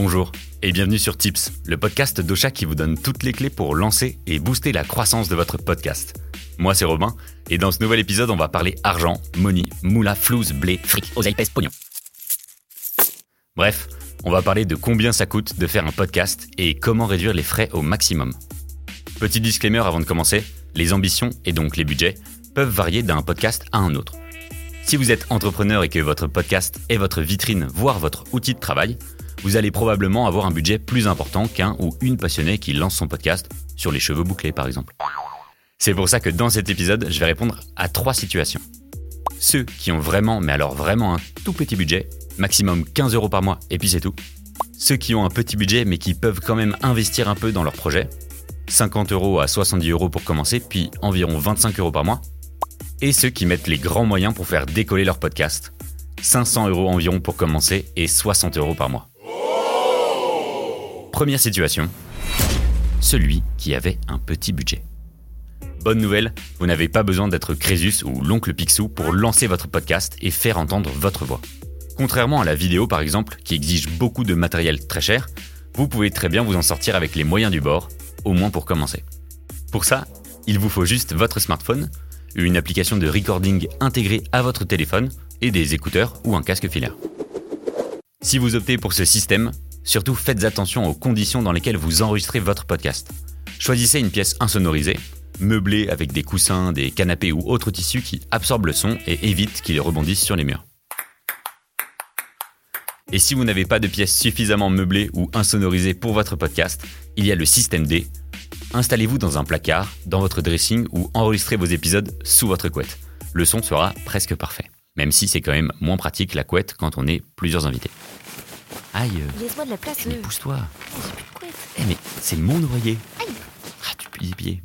Bonjour et bienvenue sur Tips, le podcast d'Ocha qui vous donne toutes les clés pour lancer et booster la croissance de votre podcast. Moi c'est Robin et dans ce nouvel épisode on va parler argent, money, moula, flouze, blé, fric, oseille, pèse, pognon. Bref, on va parler de combien ça coûte de faire un podcast et comment réduire les frais au maximum. Petit disclaimer avant de commencer, les ambitions et donc les budgets peuvent varier d'un podcast à un autre. Si vous êtes entrepreneur et que votre podcast est votre vitrine, voire votre outil de travail, vous allez probablement avoir un budget plus important qu'un ou une passionnée qui lance son podcast sur les cheveux bouclés par exemple. C'est pour ça que dans cet épisode, je vais répondre à trois situations. Ceux qui ont vraiment, mais alors vraiment un tout petit budget, maximum 15 euros par mois et puis c'est tout. Ceux qui ont un petit budget mais qui peuvent quand même investir un peu dans leur projet, 50 euros à 70 euros pour commencer, puis environ 25 euros par mois. Et ceux qui mettent les grands moyens pour faire décoller leur podcast, 500 euros environ pour commencer et 60 euros par mois. Première situation, celui qui avait un petit budget. Bonne nouvelle, vous n'avez pas besoin d'être Crésus ou l'oncle Picsou pour lancer votre podcast et faire entendre votre voix. Contrairement à la vidéo par exemple, qui exige beaucoup de matériel très cher, vous pouvez très bien vous en sortir avec les moyens du bord, au moins pour commencer. Pour ça, il vous faut juste votre smartphone, une application de recording intégrée à votre téléphone et des écouteurs ou un casque filaire. Si vous optez pour ce système, surtout faites attention aux conditions dans lesquelles vous enregistrez votre podcast. Choisissez une pièce insonorisée, meublée avec des coussins, des canapés ou autres tissus qui absorbent le son et évitent qu'il rebondisse sur les murs. Et si vous n'avez pas de pièce suffisamment meublée ou insonorisée pour votre podcast, il y a le système D. Installez-vous dans un placard, dans votre dressing ou enregistrez vos épisodes sous votre couette. Le son sera presque parfait. Même si c'est quand même moins pratique la couette quand on est plusieurs invités. Aïe Laisse-moi de la place. Mais euh. pousse-toi J'ai plus de couette. Eh mais c'est mon oreiller Aïe. Ah, tu pieds.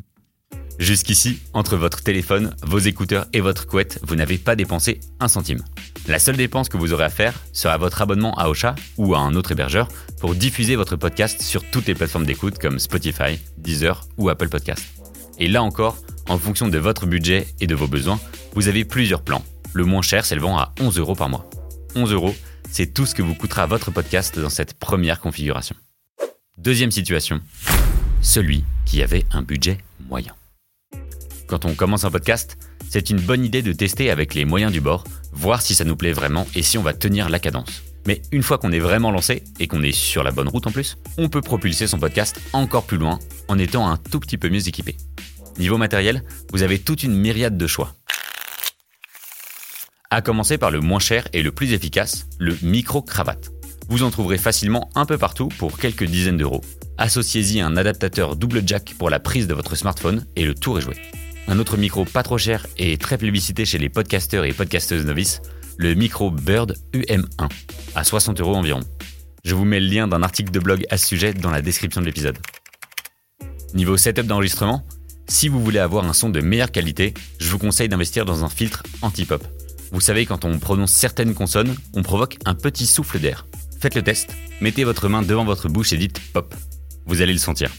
Jusqu'ici, entre votre téléphone, vos écouteurs et votre couette, vous n'avez pas dépensé un centime. La seule dépense que vous aurez à faire sera votre abonnement à Ocha ou à un autre hébergeur pour diffuser votre podcast sur toutes les plateformes d'écoute comme Spotify, Deezer ou Apple Podcast. Et là encore, en fonction de votre budget et de vos besoins, vous avez plusieurs plans. Le moins cher s'élevant à 11 euros par mois. 11 euros, c'est tout ce que vous coûtera votre podcast dans cette première configuration. Deuxième situation, celui qui avait un budget moyen. Quand on commence un podcast, c'est une bonne idée de tester avec les moyens du bord, voir si ça nous plaît vraiment et si on va tenir la cadence. Mais une fois qu'on est vraiment lancé et qu'on est sur la bonne route en plus, on peut propulser son podcast encore plus loin en étant un tout petit peu mieux équipé. Niveau matériel, vous avez toute une myriade de choix. À commencer par le moins cher et le plus efficace, le micro-cravate. Vous en trouverez facilement un peu partout pour quelques dizaines d'euros. Associez-y un adaptateur double jack pour la prise de votre smartphone et le tour est joué. Un autre micro pas trop cher et très plébiscité chez les podcasteurs et podcasteuses novices, le micro Bird UM1, à 60 euros environ. Je vous mets le lien d'un article de blog à ce sujet dans la description de l'épisode. Niveau setup d'enregistrement, si vous voulez avoir un son de meilleure qualité, je vous conseille d'investir dans un filtre anti-pop. Vous savez, quand on prononce certaines consonnes, on provoque un petit souffle d'air. Faites le test, mettez votre main devant votre bouche et dites pop. Vous allez le sentir.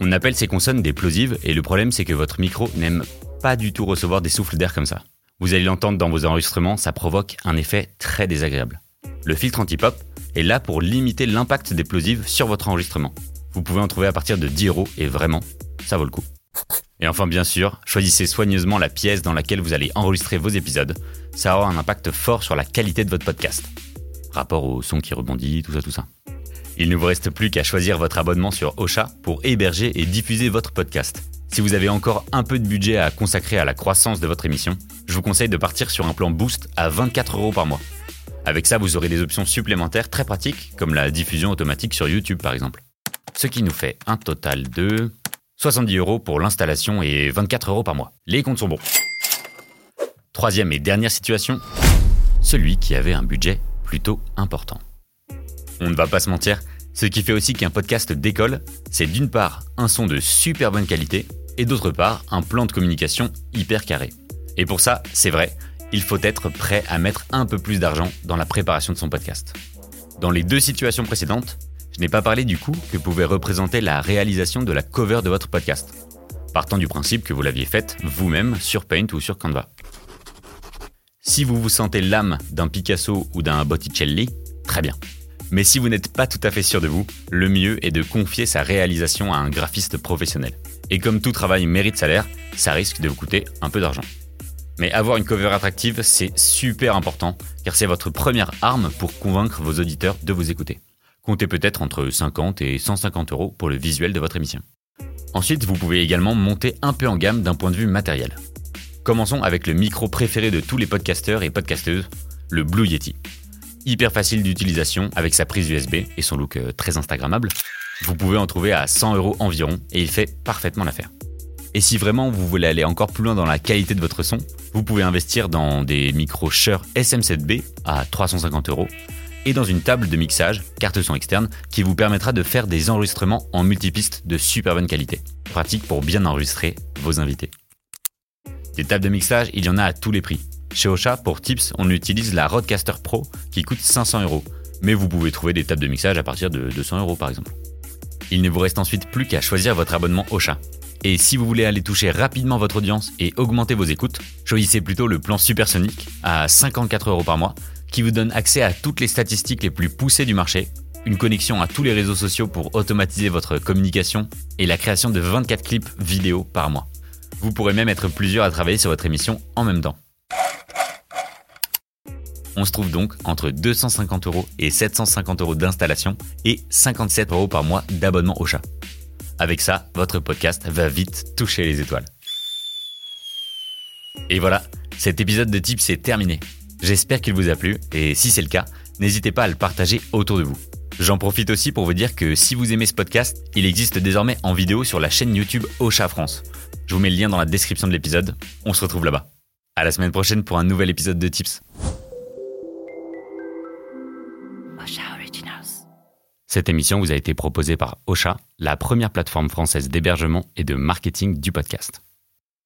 On appelle ces consonnes des plosives et le problème c'est que votre micro n'aime pas du tout recevoir des souffles d'air comme ça. Vous allez l'entendre dans vos enregistrements, ça provoque un effet très désagréable. Le filtre anti-pop est là pour limiter l'impact des plosives sur votre enregistrement. Vous pouvez en trouver à partir de 10 euros et vraiment, ça vaut le coup. Et enfin, bien sûr, choisissez soigneusement la pièce dans laquelle vous allez enregistrer vos épisodes. Ça aura un impact fort sur la qualité de votre podcast. Rapport au son qui rebondit, tout ça, tout ça. Il ne vous reste plus qu'à choisir votre abonnement sur Ocha pour héberger et diffuser votre podcast. Si vous avez encore un peu de budget à consacrer à la croissance de votre émission, je vous conseille de partir sur un plan Boost à 24 euros par mois. Avec ça, vous aurez des options supplémentaires très pratiques, comme la diffusion automatique sur YouTube par exemple. Ce qui nous fait un total de 70 euros pour l'installation et 24 euros par mois. Les comptes sont bons. Troisième et dernière situation, celui qui avait un budget plutôt important. On ne va pas se mentir, ce qui fait aussi qu'un podcast décolle, c'est d'une part un son de super bonne qualité et d'autre part un plan de communication hyper carré. Et pour ça, c'est vrai, il faut être prêt à mettre un peu plus d'argent dans la préparation de son podcast. Dans les deux situations précédentes, je n'ai pas parlé du coût que pouvait représenter la réalisation de la cover de votre podcast, partant du principe que vous l'aviez faite vous-même sur Paint ou sur Canva. Si vous vous sentez l'âme d'un Picasso ou d'un Botticelli, très bien. Mais si vous n'êtes pas tout à fait sûr de vous, le mieux est de confier sa réalisation à un graphiste professionnel. Et comme tout travail mérite salaire, ça risque de vous coûter un peu d'argent. Mais avoir une cover attractive, c'est super important, car c'est votre première arme pour convaincre vos auditeurs de vous écouter. Comptez peut-être entre 50 et 150 euros pour le visuel de votre émission. Ensuite, vous pouvez également monter un peu en gamme d'un point de vue matériel. Commençons avec le micro préféré de tous les podcasteurs et podcasteuses, le Blue Yeti. Hyper facile d'utilisation avec sa prise USB et son look euh, très instagrammable. Vous pouvez en trouver à 100 euros environ et il fait parfaitement l'affaire. Et si vraiment vous voulez aller encore plus loin dans la qualité de votre son, vous pouvez investir dans des micros Shure SM7B à 350 euros et dans une table de mixage, carte son externe, qui vous permettra de faire des enregistrements en multipiste de super bonne qualité. Pratique pour bien enregistrer vos invités. Des tables de mixage, il y en a à tous les prix. Chez Ocha, pour tips, on utilise la Rodecaster Pro qui coûte 500 euros. Mais vous pouvez trouver des tables de mixage à partir de 200 euros par exemple. Il ne vous reste ensuite plus qu'à choisir votre abonnement Ocha. Et si vous voulez aller toucher rapidement votre audience et augmenter vos écoutes, choisissez plutôt le plan supersonique à 54 euros par mois, qui vous donne accès à toutes les statistiques les plus poussées du marché, une connexion à tous les réseaux sociaux pour automatiser votre communication et la création de 24 clips vidéo par mois. Vous pourrez même être plusieurs à travailler sur votre émission en même temps. On se trouve donc entre 250 euros et 750 euros d'installation et 57 euros par mois d'abonnement au chat. Avec ça, votre podcast va vite toucher les étoiles. Et voilà, cet épisode de Tips est terminé. J'espère qu'il vous a plu et si c'est le cas, n'hésitez pas à le partager autour de vous. J'en profite aussi pour vous dire que si vous aimez ce podcast, il existe désormais en vidéo sur la chaîne YouTube Ocha France. Je vous mets le lien dans la description de l'épisode. On se retrouve là-bas. À la semaine prochaine pour un nouvel épisode de Tips. Cette émission vous a été proposée par Ocha, la première plateforme française d'hébergement et de marketing du podcast.